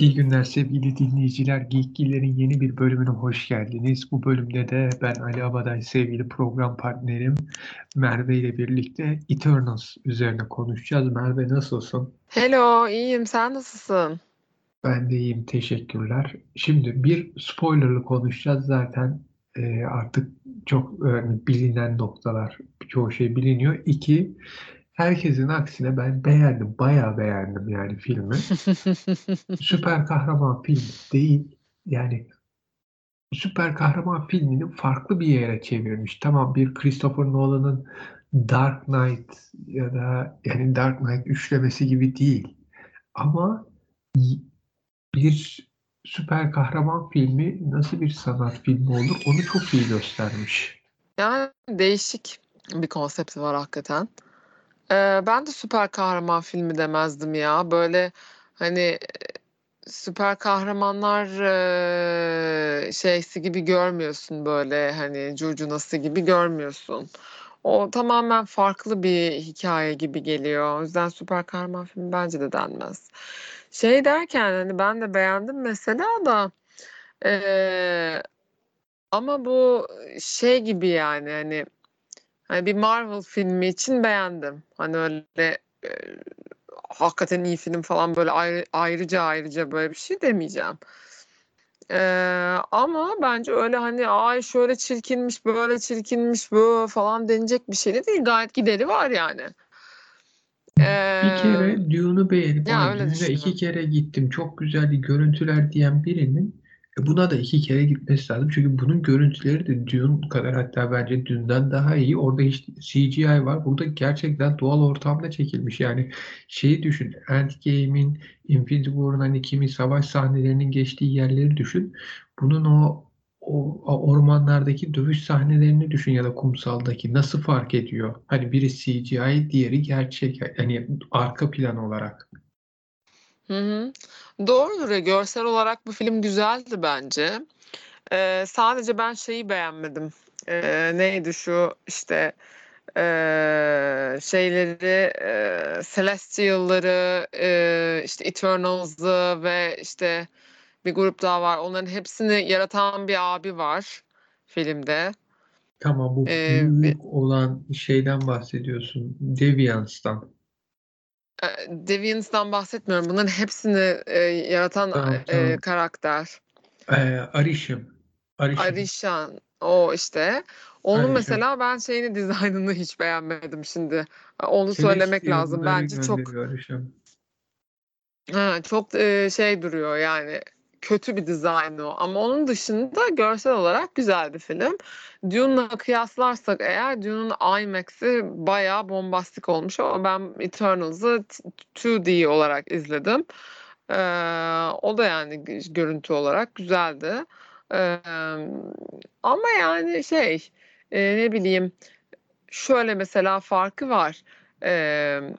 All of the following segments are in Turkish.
İyi günler sevgili dinleyiciler. Geekgiler'in yeni bir bölümüne hoş geldiniz. Bu bölümde de ben Ali Abaday sevgili program partnerim Merve ile birlikte Eternals üzerine konuşacağız. Merve nasılsın? Hello, iyiyim. Sen nasılsın? Ben de iyiyim, teşekkürler. Şimdi bir spoilerlı konuşacağız. Zaten e, artık çok e, bilinen noktalar, çoğu şey biliniyor. İki, Herkesin aksine ben beğendim, bayağı beğendim yani filmi. Süper kahraman film değil. Yani süper kahraman filmini farklı bir yere çevirmiş. Tamam bir Christopher Nolan'ın Dark Knight ya da yani Dark Knight üçlemesi gibi değil. Ama bir süper kahraman filmi nasıl bir sanat filmi olur onu çok iyi göstermiş. Yani değişik bir konsepti var hakikaten. Eee, ben de süper kahraman filmi demezdim ya. Böyle, hani, süper kahramanlar, eee, şeysi gibi görmüyorsun, böyle, hani, curcunası gibi görmüyorsun. O tamamen farklı bir hikaye gibi geliyor. O yüzden süper kahraman filmi bence de denmez. Şey derken, hani, ben de beğendim mesela da, eee, ama bu, şey gibi yani, hani Hani bir Marvel filmi için beğendim. Hani öyle e, hakikaten iyi film falan böyle ayrı, ayrıca ayrıca böyle bir şey demeyeceğim. Ee, ama bence öyle hani ay şöyle çirkinmiş böyle çirkinmiş bu falan denecek bir şey de değil. Gayet gideri var yani. Ee, bir kere Dune'u beğenip ya Dune'a iki kere gittim çok güzel görüntüler diyen birinin e, buna da iki kere gitmesi lazım. Çünkü bunun görüntüleri de Dune kadar hatta bence Dune'dan daha iyi. Orada işte CGI var. Burada gerçekten doğal ortamda çekilmiş. Yani şeyi düşün. Endgame'in, Infinity War'un hani kimi savaş sahnelerinin geçtiği yerleri düşün. Bunun o o ormanlardaki dövüş sahnelerini düşün ya da kumsaldaki nasıl fark ediyor? Hani biri CGI, diğeri gerçek. Yani arka plan olarak. Hı hı. Doğrudur ya, görsel olarak bu film güzeldi bence. Eee, sadece ben şeyi beğenmedim. Eee, neydi şu, işte, eee, şeyleri, eee, Celestial'ları, eee, işte, Eternals'ı ve, işte, bir grup daha var. Onların hepsini yaratan bir abi var filmde. Tamam, bu Eee, büyük olan şeyden bahsediyorsun. Deviance'dan. Deviance'dan bahsetmiyorum. Bunların hepsini, eee, yaratan, Tamam, tamam. karakter. Eee, Arishem. Arishem. Arishan. O işte. Onun Arishem. mesela ben şeyini, dizaynını hiç beğenmedim şimdi. Onu söylemek lazım. Bence çok Arishem. Ha, çok, eee, şey duruyor yani kötü bir dizayn o ama onun dışında görsel olarak güzel bir film. Dune'la kıyaslarsak eğer Dune'un IMAX'i bayağı bombastik olmuş ama ben Eternals'ı 2D olarak izledim. Eee, o da yani görüntü olarak güzeldi. Emm, ama yani şey, eee, ne bileyim, şöyle mesela farkı var. Emm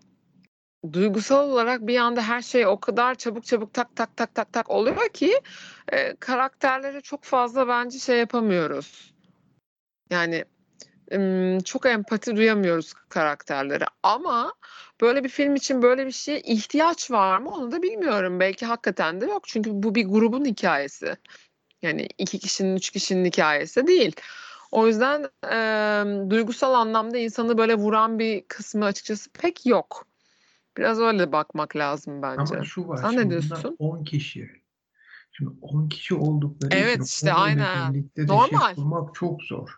Duygusal olarak bir anda her şey o kadar çabuk çabuk tak tak tak tak tak oluyor ki, eee, karakterlere çok fazla bence şey yapamıyoruz. Yani, çok empati duyamıyoruz karakterlere ama böyle bir film için böyle bir şeye ihtiyaç var mı onu da bilmiyorum. Belki hakikaten de yok çünkü bu bir grubun hikâyesi. Yani 2 kişinin, 3 kişinin hikâyesi değil. O yüzden, emm, duygusal anlamda insanı böyle vuran bir kısmı açıkçası pek yok. Biraz öyle bakmak lazım bence. Ama şu var, Sen ne diyorsun? 10 kişi. Şimdi 10 kişi oldukları Evet, için işte, 10'u aynen. birlikte de şey Normal. kurmak çok zor.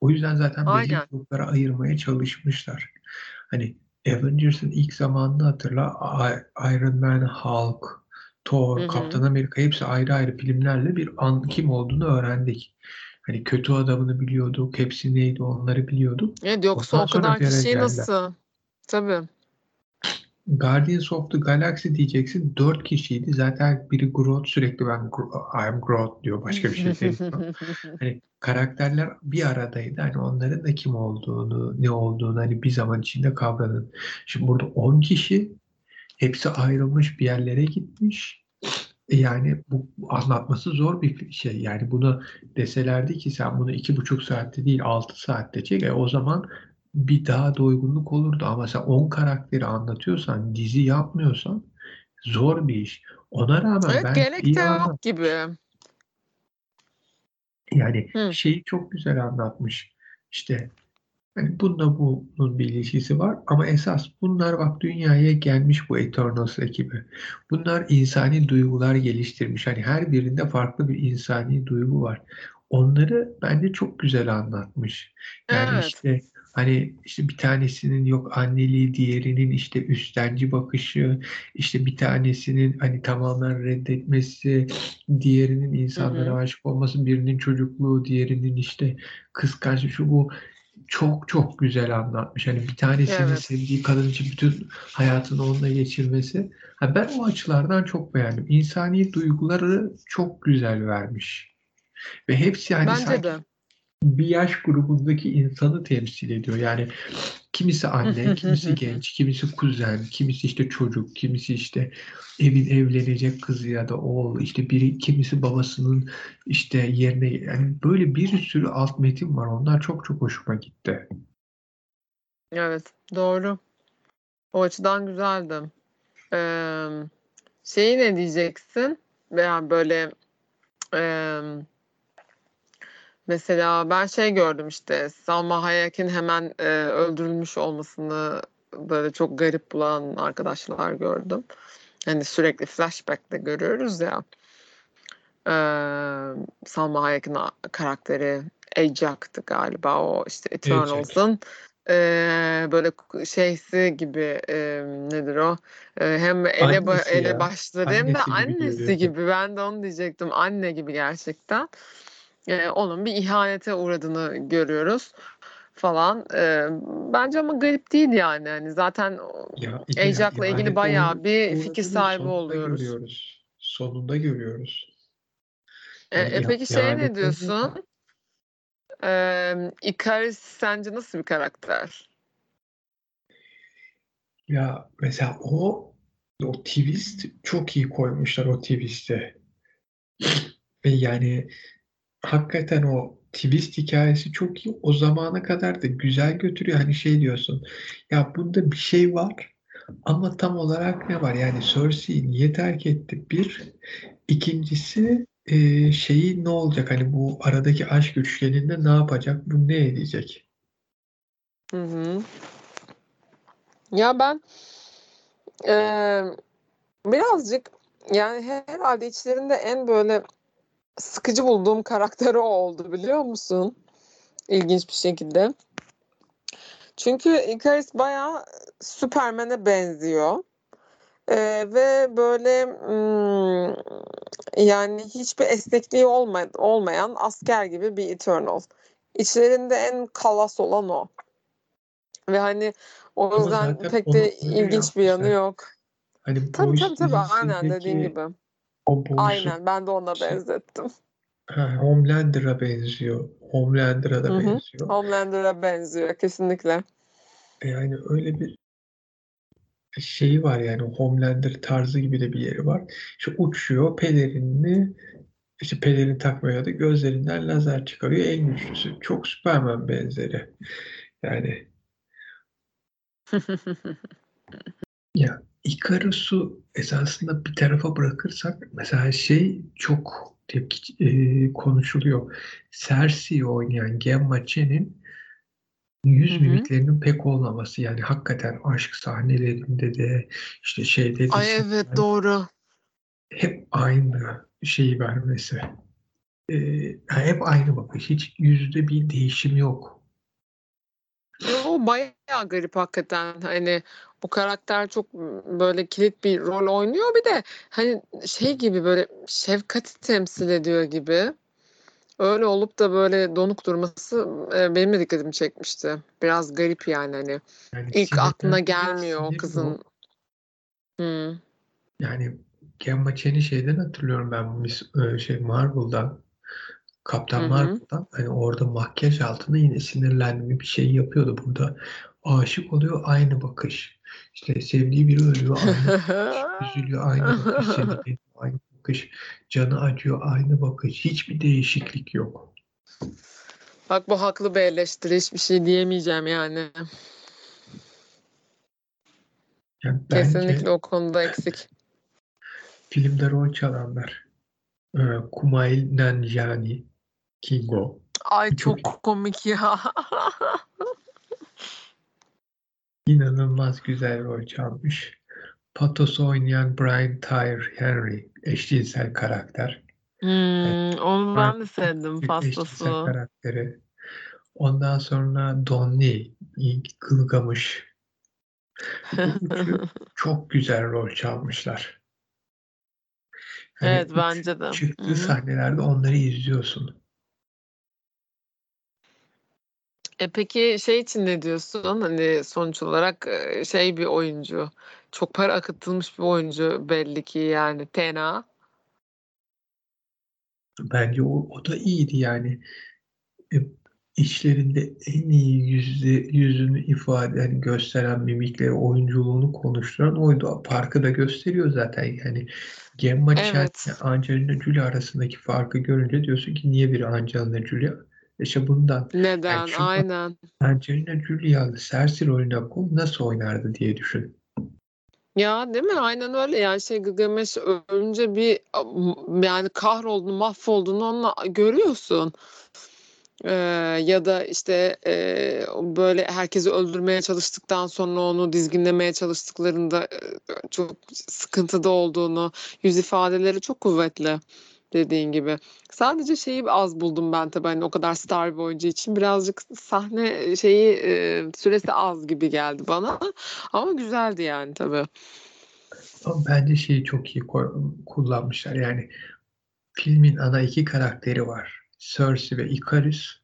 O yüzden zaten belli gruplara ayırmaya çalışmışlar. Hani Avengers'ın ilk zamanını hatırla. Iron Man, Hulk, Thor, Hı hı. Kaptan Amerika hepsi ayrı ayrı filmlerle bir an kim olduğunu öğrendik. Hani kötü adamını biliyorduk, hepsi neydi onları biliyorduk. Evet, yoksa Ondan o kadar kişiyi nasıl Tabii. Guardians of the Galaxy diyeceksin. Dört kişiydi. Zaten biri Groot sürekli ben I am Groot diyor. Başka bir şey demiyor. hani karakterler bir aradaydı. Hani onların da kim olduğunu, ne olduğunu hani bir zaman içinde kavradın. Şimdi burada 10 kişi hepsi ayrılmış bir yerlere gitmiş. Yani bu anlatması zor bir şey. Yani bunu deselerdi ki sen bunu iki buçuk saatte değil altı saatte çek. E o zaman bir daha doygunluk olurdu ama sen 10 karakteri anlatıyorsan, dizi yapmıyorsan zor bir iş. Ona rağmen Evet, ben gerek de yok gibi. Yani Hı. şeyi çok güzel anlatmış. İşte hani bununla bunun bir ilişkisi var ama esas bunlar bak dünyaya gelmiş bu Eternals ekibi. Bunlar insani duygular geliştirmiş. Hani her birinde farklı bir insani duygu var. Onları bence çok güzel anlatmış. Yani Evet. işte hani işte bir tanesinin yok anneliği, diğerinin işte üstenci bakışı, işte bir tanesinin hani tamamen reddetmesi, diğerinin Hı insanlara hı. aşık olması, birinin çocukluğu, diğerinin işte kıskançlığı şu bu çok çok güzel anlatmış. Hani bir tanesinin Evet. sevdiği kadın için bütün hayatını onunla geçirmesi. Ha, ben o açılardan çok beğendim. İnsani duyguları çok güzel vermiş. Ve hepsi hani Bence sanki de. Bir yaş grubundaki insanı temsil ediyor. Yani kimisi anne, kimisi genç, kimisi kuzen, kimisi işte çocuk, kimisi işte evin evlenecek kızı ya da oğul, işte biri kimisi babasının işte yerine yani böyle bir sürü alt metin var. Onlar çok çok hoşuma gitti. Evet, doğru. O açıdan güzeldi. Emm, şeyi ne diyeceksin? Veya böyle emm mesela ben şey gördüm işte Salma Hayek'in hemen, eee, öldürülmüş olmasını böyle çok garip bulan arkadaşlar gördüm. Hani sürekli flashback'te görüyoruz ya. Emm, Salma Hayek'in karakteri Ajax'tı galiba o işte. Eternals'ın eee, böyle şeysi gibi, emm, nedir o? Eee, hem ele ba Annesi ya. elebaşları hem de Annesi gibi gibi. Ben de onu diyecektim. Anne gibi gerçekten. Eee, onun bir ihanete uğradığını görüyoruz falan. Eee, bence ama garip değil yani. Hani zaten Ya, ilgili ihanete bayağı bir fikir sahibi oluyoruz. görüyoruz. Sonunda görüyoruz. E Yani e, peki şeye ne diyorsun? Emm, Ikaris sence nasıl bir karakter? Ya mesela o o twist çok iyi koymuşlar o twist'i. Ve yani hakikaten o twist hikayesi çok iyi. O zamana kadar da güzel götürüyor. Hani şey diyorsun. Ya bunda bir şey var ama tam olarak ne var? Yani Cersei'yi niye terk etti? Bir. İkincisi e, şeyi ne olacak? Hani bu aradaki aşk üçgeninde ne yapacak? Bu ne edecek? Hı hı. Ya ben emm, birazcık yani herhâlde içlerinde en böyle sıkıcı bulduğum karakter o oldu biliyor musun? İlginç bir şekilde. Çünkü Ikaris bayağı Superman'e benziyor. Eee, ve böyle, ımm, yani hiçbir esnekliği olma olmayan asker gibi bir Eternal. İçlerinde en kalas olan o. Ve hani o Ama yüzden pek de ilginç bir yanı yok. Hani Tabii, tabii, tabii. Aynen dediğin gibi. O Aynen, ben de ona şey benzettim. Ha, Homelander'a benziyor. Homelander'a da benziyor. Homelander'a benziyor kesinlikle. E, yani öyle bir şeyi var yani Homelander tarzı gibi de bir yeri var. İşte uçuyor pelerinini işte pelerin takmıyor da gözlerinden lazer çıkarıyor en güçlüsü. Çok Superman benzeri. Yani ya Icarus'u esasında bir tarafa bırakırsak mesela şey çok tepki e, konuşuluyor. Cersei'yi oynayan Gemma Chan'in Hı yüz mimiklerinin pek olmaması yani hakikaten aşk sahnelerinde de işte şeyde de Ay, evet, zaten doğru. hep aynı şeyi vermesi. Ee, hep aynı bakış. Hiç yüzde bir değişim yok. O bayağı garip hakikaten. Hani o karakter çok böyle kilit bir rol oynuyor. Bir de hani şey gibi böyle şefkati temsil ediyor gibi. Öyle olup da böyle donuk durması, eee, benim de dikkatimi çekmişti. Biraz garip yani hani. Yani İlk aklına gelmiyor o sinir kızın. Hıı. Yani Gemma Chan'i şeyden hatırlıyorum ben Miss, e, şey Marvel'dan Kaptan. Marvel'dan hani orada makyaj altında yine sinirlendiğinde bir şey yapıyordu. Burada aşık oluyor aynı bakış. İşte sevdiği biri ölüyor aynı. Üzülüyor aynı bakış. Sinirleniyor aynı bakış. Canı acıyor aynı bakış. Hiçbir değişiklik yok. Bak bu haklı bir eleştiri. Hiçbir şey diyemeyeceğim yani. Yani bence Kesinlikle o konuda eksik. filmde rol çalanlar. Ee, Kumail Nanjiani, Kingo. Ay Çok çok komik ya. inanılmaz güzel rol çalmış. Patos'u oynayan Brian Tyree Henry, eşcinsel karakter. Hmm, onu ben de sevdim Fastos'u. karakteri. Ondan sonra Donnie, Gılgamış. Çok güzel rol çalmışlar. Hani Evet bence de. Çıktığı sahnelerde onları izliyorsun. E peki şey için ne diyorsun? Hani sonuç olarak e, şey bir oyuncu. Çok para akıtılmış bir oyuncu belli ki yani Tena. Bence o, o da iyiydi yani. E, içlerinde en iyi yüzde, yüzünü ifade yani gösteren mimikleri, oyunculuğunu konuşturan oydu. Farkı da gösteriyor zaten yani. Gemma Evet. Angelina Jolie arasındaki farkı görünce diyorsun ki niye biri Angelina Jolie? İşte bundan. Yani Neden? çünkü Aynen. Angelina aldı Cersei rolüne koy nasıl oynardı diye düşün. Ya değil mi? Aynen öyle. Yani şey Gılgameş ölünce bir yani kahrolduğunu, mahvolduğunu onunla görüyorsun. Ee, ya da işte e, böyle herkesi öldürmeye çalıştıktan sonra onu dizginlemeye çalıştıklarında e, çok sıkıntıda olduğunu, yüz ifadeleri çok kuvvetli dediğin gibi. Sadece şeyi az buldum ben tabii hani o kadar star bir oyuncu için birazcık sahne şeyi süresi az gibi geldi bana ama güzeldi yani tabii. Ama bence şeyi çok iyi kullanmışlar. Yani filmin ana iki karakteri var. Cersei ve Icarus.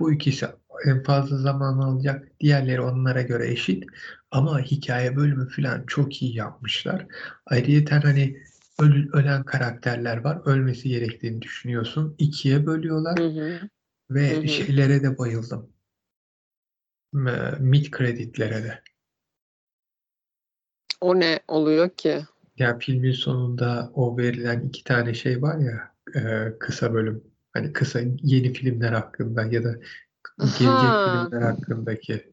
Bu ikisi en fazla zaman alacak. Diğerleri onlara göre eşit. Ama hikaye bölümü falan çok iyi yapmışlar. Ayrıca hani ölü- ölen karakterler var. Ölmesi gerektiğini düşünüyorsun. İkiye bölüyorlar Hı hı. ve Hı hı. şeylere de bayıldım. Mid kreditlere de. O ne oluyor ki? Ya filmin sonunda o verilen iki tane şey var ya e, kısa bölüm. Hani kısa yeni filmler hakkında ya da gelecek Ha. filmler hakkındaki.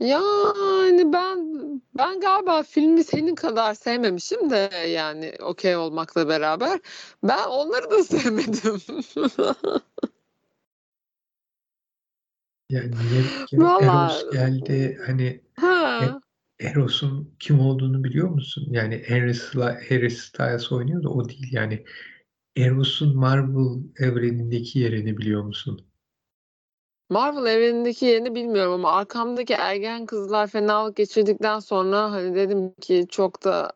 Yani ben ben galiba filmi senin kadar sevmemişim de yani okey olmakla beraber ben onları da sevmedim. Yani Valla Eros geldi hani E- ha Eros'un kim olduğunu biliyor musun? Yani Harry, Sly- Harry Styles oynuyor da o değil yani. Eros'un Marvel evrenindeki yerini biliyor musun? Marvel evrenindeki yerini bilmiyorum ama arkamdaki ergen kızlar fenalık geçirdikten sonra hani dedim ki çok da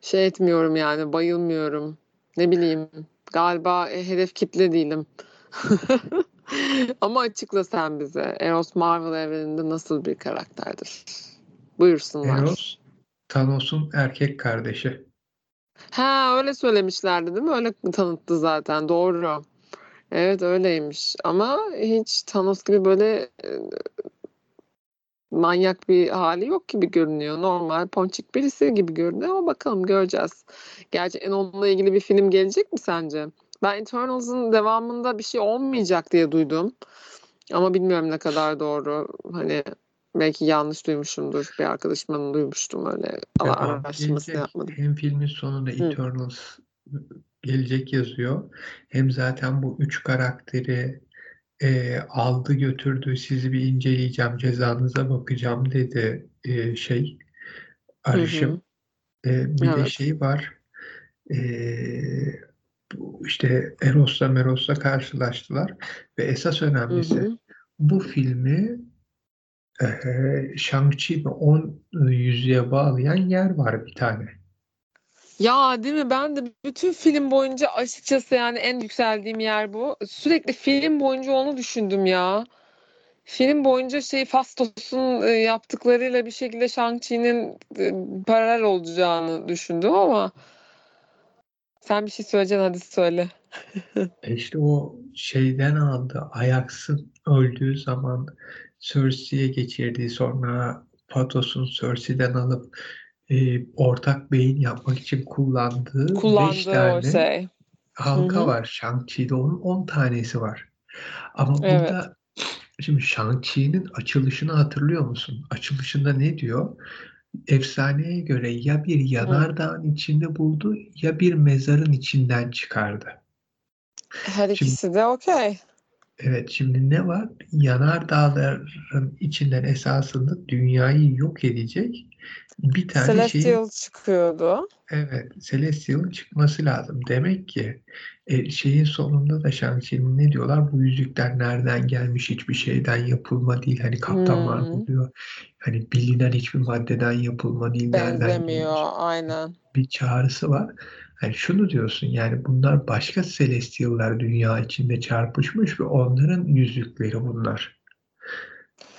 şey etmiyorum yani bayılmıyorum. Ne bileyim galiba e, hedef kitle değilim. Ama açıkla sen bize. Eros Marvel evreninde nasıl bir karakterdir? Buyursunlar. Eros, Thanos'un erkek kardeşi. Ha öyle söylemişlerdi değil mi? Öyle tanıttı zaten. Doğru. Evet öyleymiş. Ama hiç Thanos gibi böyle e, manyak bir hali yok gibi görünüyor. Normal ponçik birisi gibi görünüyor ama bakalım göreceğiz. Gerçi onunla ilgili bir film gelecek mi sence? Ben Eternals'ın devamında bir şey olmayacak diye duydum. Ama bilmiyorum ne kadar doğru. Hani belki yanlış duymuşumdur. Bir arkadaşımdan duymuştum öyle. Devam araştırmasını yapmadım. Hem filmin sonunda Hı. Gelecek yazıyor. Hem zaten bu üç karakteri e, aldı götürdü. Sizi bir inceleyeceğim, cezanıza bakacağım dedi e, şey Hı hı. E, bir de Evet. şey var. E, bu işte Eros'la Meros'la karşılaştılar ve esas Hı önemlisi hı. bu filmi e, Shang-Chi ve 10 yüzüğe bağlayan yer var bir tane. Ya değil mi? Ben de bütün film boyunca açıkçası yani en yükseldiğim yer bu. Sürekli film boyunca onu düşündüm ya. Film boyunca şey Fastos'un e, yaptıklarıyla bir şekilde Shang-Chi'nin e, paralel olacağını düşündüm ama sen bir şey söyleyeceksin hadi söyle. E işte o şeyden aldı. Ajax'ın öldüğü zaman Cersei'ye geçirdiği sonra Patos'un Cersei'den alıp e, ortak beyin yapmak için kullandığı 5 Kullandığı o tane şey. Hı halka hı. var. Shang-Chi'de onun 10 tanesi var. Ama Evet. burada şimdi Shang-Chi'nin açılışını hatırlıyor musun? Açılışında ne diyor? efsaneye göre ya bir yanardağın içinde buldu ya bir mezarın içinden çıkardı. Her ikisi de okey. Evet şimdi ne var? Yanardağların içinden esasında dünyayı yok edecek bir tane Celestial çıkıyordu. evet Celestial'ın çıkması lazım. Demek ki e, şeyin sonunda da Shang-Chi'nin ne diyorlar? Bu yüzükler nereden gelmiş? Hiçbir şeyden yapılma değil. Hani Kaptan Hmm. Marvel diyor. Hani bilinen hiçbir maddeden yapılma değil. Nereden Benzemiyor gelmiş? aynen. bir çağrısı var. Yani şunu diyorsun yani bunlar başka Celestial'lar dünya içinde çarpışmış ve onların yüzükleri bunlar.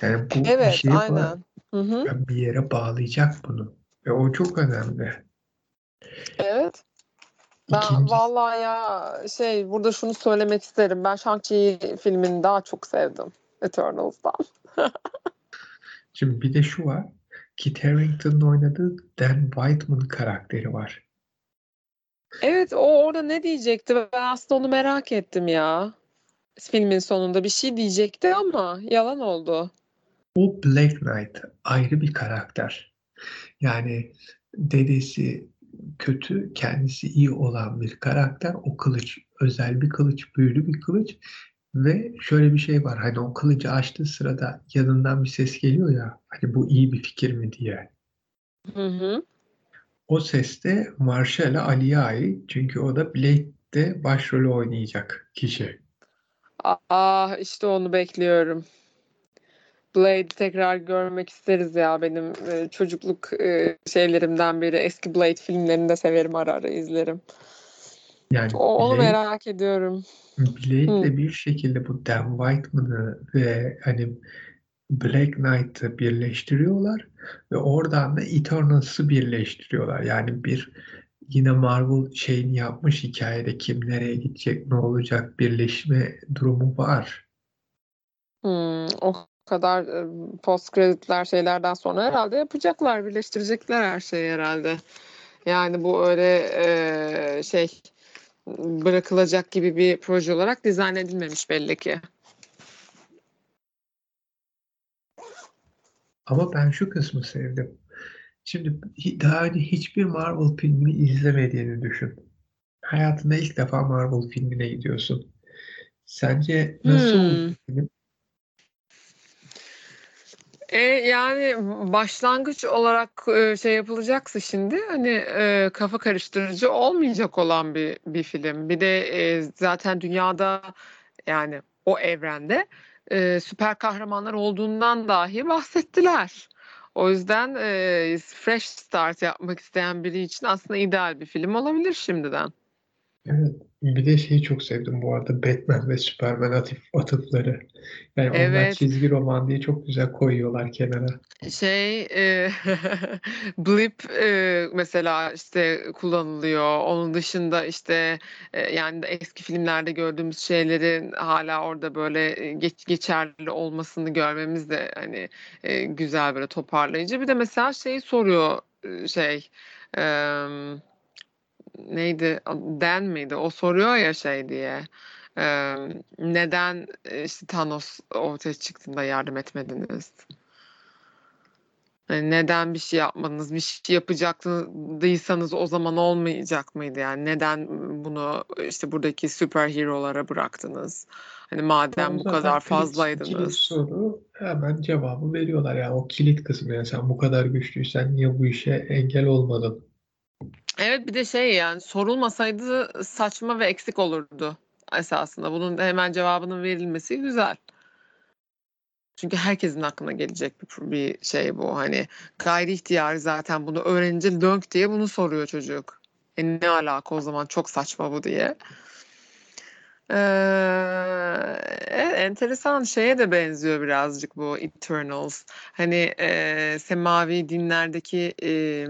Yani bu bir Evet şeye bağ- aynen. Hı hı. yani bir yere bağlayacak bunu. Ve o çok önemli. Evet. Ben İkinci, vallahi ya şey burada şunu söylemek isterim. Ben Shang-Chi filmini daha çok sevdim Eternals'tan. şimdi bir de şu var. Kit Harington'ın oynadığı Dan Whiteman karakteri var. Evet o orada ne diyecekti? Ben aslında onu merak ettim ya. Filmin sonunda bir şey diyecekti ama yalan oldu. O Black Knight ayrı bir karakter. Yani dedesi kötü, kendisi iyi olan bir karakter. O kılıç özel bir kılıç, büyülü bir kılıç. Ve şöyle bir şey var. Hani o kılıcı açtığı sırada yanından bir ses geliyor ya. Hani bu iyi bir fikir mi diye. Hı hı. O ses de Marshall'a Ali'ye ait. Çünkü o da Blade'de başrolü oynayacak kişi. Ah işte onu bekliyorum. Blade'i tekrar görmek isteriz ya benim e, çocukluk e, şeylerimden biri. Eski Blade filmlerini de severim ara ara izlerim. Yani O, onu Blade, merak ediyorum. Hı. Blade'le bir şekilde bu Dan Whiteman'ı ve hani Black Knight'ı birleştiriyorlar ve oradan da Eternals'ı birleştiriyorlar. Yani bir yine Marvel şeyini yapmış hikayede kim nereye gidecek, ne olacak birleşme durumu var. Hmm, o kadar e, post kreditler şeylerden sonra herhalde yapacaklar, birleştirecekler her şeyi herhalde. Yani bu öyle e, şey bırakılacak gibi bir proje olarak dizayn edilmemiş belli ki. Ama ben şu kısmı sevdim. Şimdi daha önce hiçbir Marvel filmini izlemediğini düşün. Hayatında ilk defa Marvel filmine gidiyorsun. Sence nasıl Hmm. film? E, yani başlangıç olarak e, şey yapılacaksa şimdi hani e, kafa karıştırıcı olmayacak olan bir bir film. Bir de e, zaten dünyada yani o evrende e, süper kahramanlar olduğundan dahi bahsettiler. O yüzden e, fresh start yapmak isteyen biri için aslında ideal bir film olabilir şimdiden. Evet. Bir de şeyi çok sevdim bu arada Batman ve Superman atıf, atıfları. Yani onlar Evet. çizgi roman diye çok güzel koyuyorlar kenara. Şey e, blip e, mesela işte kullanılıyor. Onun dışında işte e, yani eski filmlerde gördüğümüz şeylerin hala orada böyle e, geç, geçerli olmasını görmemiz de hani e, güzel böyle toparlayıcı. Bir de mesela şeyi soruyor e, şey e, neydi Dan miydi? O soruyor ya şey diye. e, neden işte Thanos ortaya çıktığında yardım etmediniz? Hani neden bir şey yapmadınız? Bir şey yapacaktıysanız o zaman olmayacak mıydı? Yani neden bunu işte buradaki süper hero'lara bıraktınız? Hani madem bu kadar kilit, kilit fazlaydınız. soru hemen cevabı veriyorlar. Yani o kilit kısmı yani sen bu kadar güçlüysen niye bu işe engel olmadın? Evet bir de şey yani sorulmasaydı saçma ve eksik olurdu esasında. Bunun hemen cevabının verilmesi güzel. Çünkü herkesin aklına gelecek bir, şey bu. Hani gayri ihtiyari zaten bunu öğrenince dönk diye bunu soruyor çocuk. E ne alaka o zaman çok saçma bu diye. Ee, evet, enteresan şeye de benziyor birazcık bu Eternals. Hani e, semavi dinlerdeki e,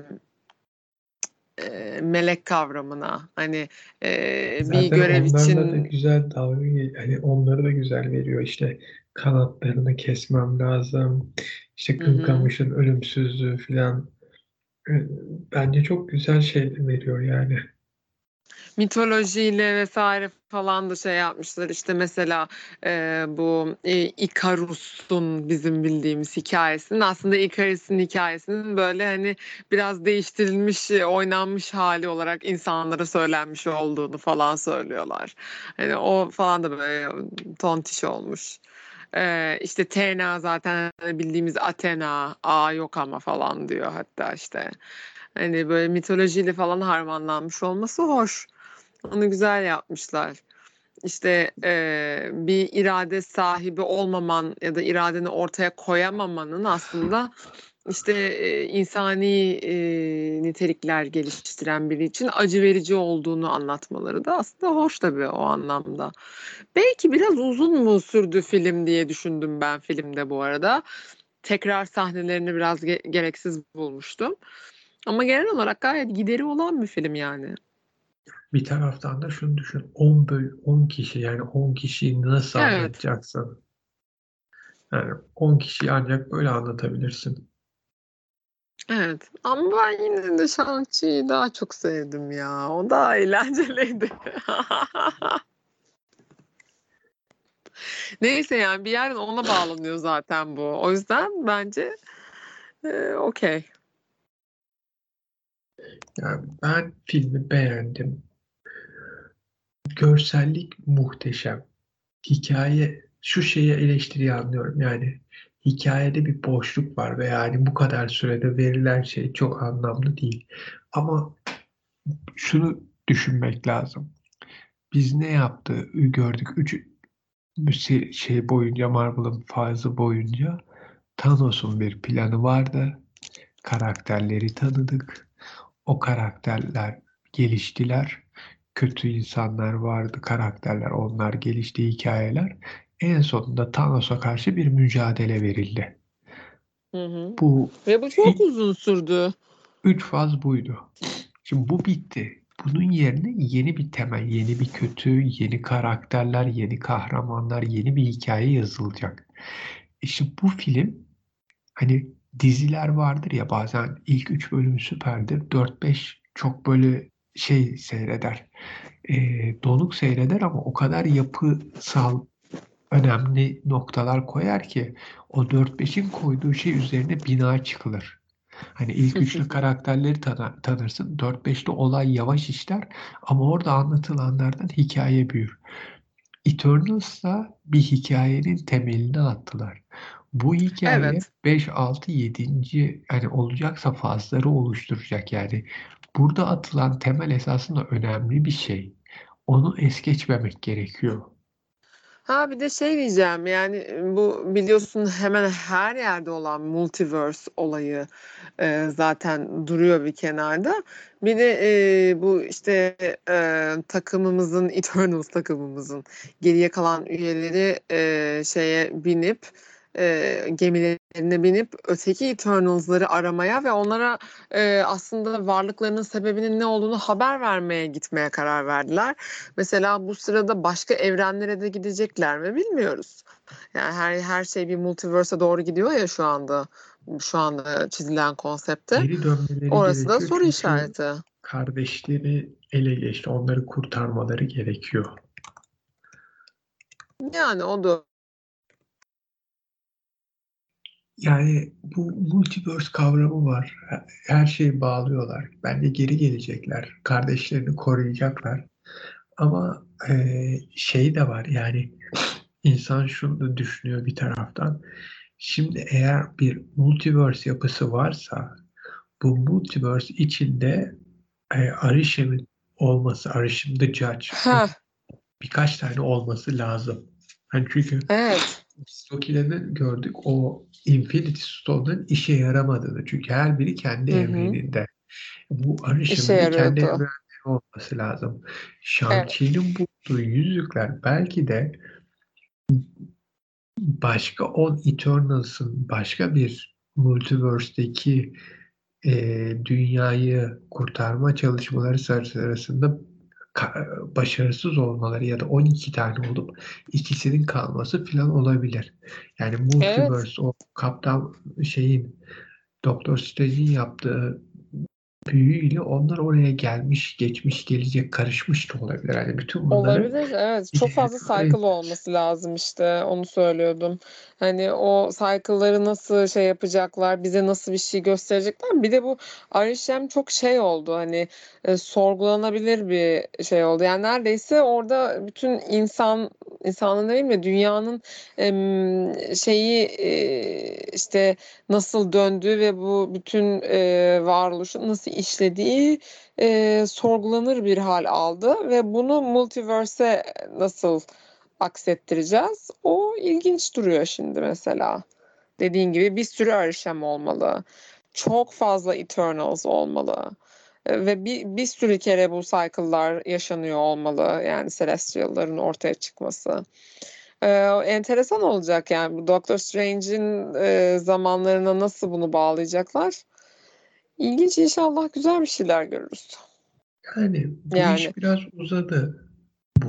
e, melek kavramına. Hani e, bir Zaten görev onlarla da için güzel dalga hani onları da güzel veriyor. İşte kanatlarını kesmem lazım. İşte. Gılgamış'ın ölümsüzlüğü filan. Bence çok güzel şey veriyor yani. Mitolojiyle vesaire falan da şey yapmışlar. İşte mesela e, bu e, Ikarus'un bizim bildiğimiz hikayesinin aslında Ikarus'un hikayesinin böyle hani biraz değiştirilmiş, oynanmış hali olarak insanlara söylenmiş olduğunu falan söylüyorlar. Hani o falan da böyle tontiş olmuş. Ee, işte TNA zaten hani bildiğimiz Athena, A yok ama falan diyor hatta işte. Hani böyle mitolojiyle falan harmanlanmış olması hoş. Onu güzel yapmışlar. İşte e, bir irade sahibi olmaman ya da iradeni ortaya koyamamanın aslında işte e, insani e, nitelikler geliştiren biri için acı verici olduğunu anlatmaları da aslında hoş tabii o anlamda. Belki biraz uzun mu sürdü film diye düşündüm ben filmde bu arada. Tekrar sahnelerini biraz ge- gereksiz bulmuştum. Ama genel olarak gayet gideri olan bir film yani. Bir taraftan da şunu düşün. 10 böl 10 kişi yani 10 kişiyi nasıl Evet. anlatacaksın? Yani 10 kişiyi ancak böyle anlatabilirsin. Evet. Ama ben yine de Shang-Chi'yi daha çok sevdim ya. O daha eğlenceliydi. Neyse yani bir yerden ona bağlanıyor zaten bu. O yüzden bence e, okey. Yani ben filmi beğendim. Görsellik muhteşem. Hikaye şu şeye eleştiri anlıyorum yani hikayede bir boşluk var ve yani bu kadar sürede verilen şey çok anlamlı değil. Ama şunu düşünmek lazım. Biz ne yaptı gördük. Üç şey- boyunca Marvel'ın fazı boyunca Thanos'un bir planı vardı. Karakterleri tanıdık. O karakterler geliştiler. Kötü insanlar vardı, karakterler, onlar gelişti, hikayeler. En sonunda Thanos'a karşı bir mücadele verildi. Hı hı. Bu Ve bu çok uzun sürdü. üç faz buydu. Şimdi bu bitti. Bunun yerine yeni bir temel, yeni bir kötü, yeni karakterler, yeni kahramanlar, yeni bir hikaye yazılacak. İşte bu film hani diziler vardır ya bazen ilk üç bölüm süperdir. 4-5 çok böyle şey seyreder. e, donuk seyreder ama o kadar yapısal önemli noktalar koyar ki o 4-5'in koyduğu şey üzerine bina çıkılır. Hani ilk üçlü karakterleri tanı- tanırsın. 4-5'te olay yavaş işler ama orada anlatılanlardan hikaye büyür. Eternals'da bir hikayenin temelini attılar. Bu hikaye Evet. 5, 6, 7. hani olacaksa fazları oluşturacak yani. Burada atılan temel esasında önemli bir şey. Onu es geçmemek gerekiyor. Ha bir de şey diyeceğim yani bu biliyorsun hemen her yerde olan multiverse olayı e, zaten duruyor bir kenarda. Bir de e, bu işte e, takımımızın Eternals takımımızın geriye kalan üyeleri e, şeye binip e, gemilerine binip öteki Eternals'ları aramaya ve onlara e, aslında varlıklarının sebebinin ne olduğunu haber vermeye gitmeye karar verdiler. Mesela bu sırada başka evrenlere de gidecekler mi bilmiyoruz. Yani her her şey bir multiverse'e doğru gidiyor ya şu anda. Şu anda çizilen konsepte. Orası da soru işareti. kardeşleri ele geçti. Onları kurtarmaları gerekiyor. Yani o da Yani bu multiverse kavramı var. Her şeyi bağlıyorlar. Bence geri gelecekler. Kardeşlerini koruyacaklar. Ama e, şey de var yani insan şunu da düşünüyor bir taraftan. Şimdi eğer bir multiverse yapısı varsa bu multiverse içinde e, Arishem'in olması, Arishem the Judge birkaç tane olması lazım. Hani çünkü evet. Stoki'den gördük o Infinity Stone'un işe yaramadığını. Çünkü her biri kendi Hı hı. evreninde. Bu de kendi evrenleri olması lazım. Shang-Chi'nin bulduğu yüzükler belki de başka 10 Eternals'ın başka bir multiverse'deki e, dünyayı kurtarma çalışmaları sırasında ka- başarısız olmaları ya da 12 tane olup ikisinin kalması falan olabilir. Yani multiverse o kaptan şeyin Doktor Strange'in yaptığı büyüyle onlar oraya gelmiş, geçmiş, gelecek, karışmış da olabilir. Hani bütün bunları Olabilir, evet. Çok fazla cycle olması lazım işte. Onu söylüyordum. Hani o cycle'ları nasıl şey yapacaklar, bize nasıl bir şey gösterecekler. Bir de bu RHM çok şey oldu. Hani e, sorgulanabilir bir şey oldu. Yani neredeyse orada bütün insan insanın değil mi dünyanın em, şeyi e, işte nasıl döndüğü ve bu bütün e, varoluşun nasıl işlediği e, sorgulanır bir hal aldı ve bunu multiverse'e nasıl aksettireceğiz? O ilginç duruyor şimdi mesela. Dediğin gibi bir sürü arışem olmalı. Çok fazla Eternals olmalı. E, ve bir, bir sürü kere bu cycle'lar yaşanıyor olmalı. Yani Celestial'ların ortaya çıkması. Ee, enteresan olacak yani bu Doctor Strange'in e, zamanlarına nasıl bunu bağlayacaklar? İlginç inşallah güzel bir şeyler görürüz. Yani bu Yani. iş biraz uzadı.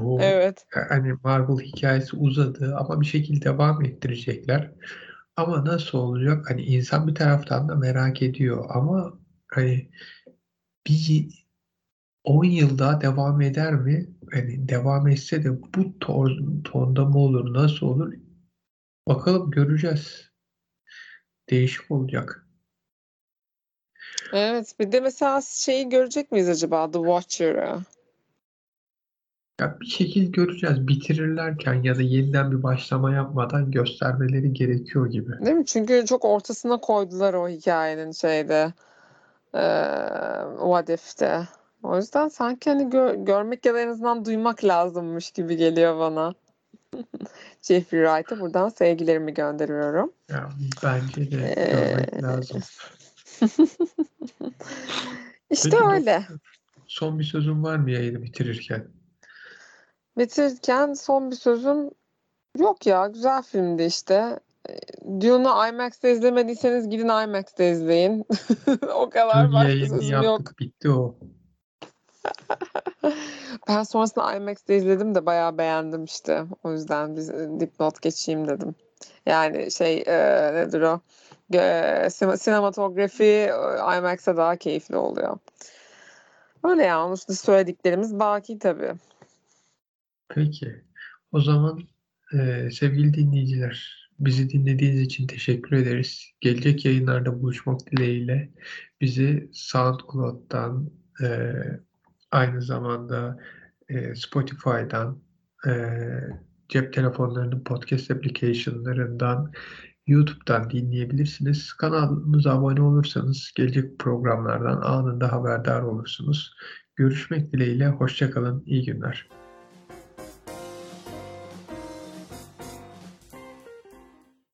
Bu Evet. hani Marvel hikayesi uzadı ama bir şekilde devam ettirecekler. Ama nasıl olacak? Hani insan bir taraftan da merak ediyor ama hani bir 10 yıl daha devam eder mi? Hani devam etse de bu ton, tonda mı olur, nasıl olur? Bakalım göreceğiz. Değişik olacak. Evet. Bir de mesela şeyi görecek miyiz acaba The Watcher'ı? Ya bir şekil göreceğiz. Bitirirlerken ya da yeniden bir başlama yapmadan göstermeleri gerekiyor gibi. Değil mi? Çünkü çok ortasına koydular o hikayenin şeyde. Eee What If'te. O yüzden sanki hani gö- görmek ya da en azından duymak lazımmış gibi geliyor bana. Jeffrey Wright'a buradan sevgilerimi gönderiyorum. Ya bence de Ee, görmek lazım. İşte Peki öyle. Son bir sözün var mı yayını bitirirken? Bitirirken son bir sözüm yok ya güzel filmdi işte. Ee, Dune'u IMAX'te izlemediyseniz gidin IMAX'te izleyin. o kadar başka sözüm yok. bitti o. Ben sonrasında IMAX'te izledim de bayağı beğendim işte. O yüzden bir dipnot geçeyim dedim. Yani şey e, nedir o? E, sine- sinematografi e, IMAX'e daha keyifli oluyor. Öyle ya. Onun dışında söylediklerimiz baki tabii. Peki. O zaman e, sevgili dinleyiciler, bizi dinlediğiniz için teşekkür ederiz. Gelecek yayınlarda buluşmak dileğiyle bizi SoundCloud'dan, e, aynı zamanda e, Spotify'dan, e, cep telefonlarının podcast application'larından, YouTube'dan dinleyebilirsiniz. Kanalımıza abone olursanız gelecek programlardan anında haberdar olursunuz. Görüşmek dileğiyle, hoşça kalın, iyi günler.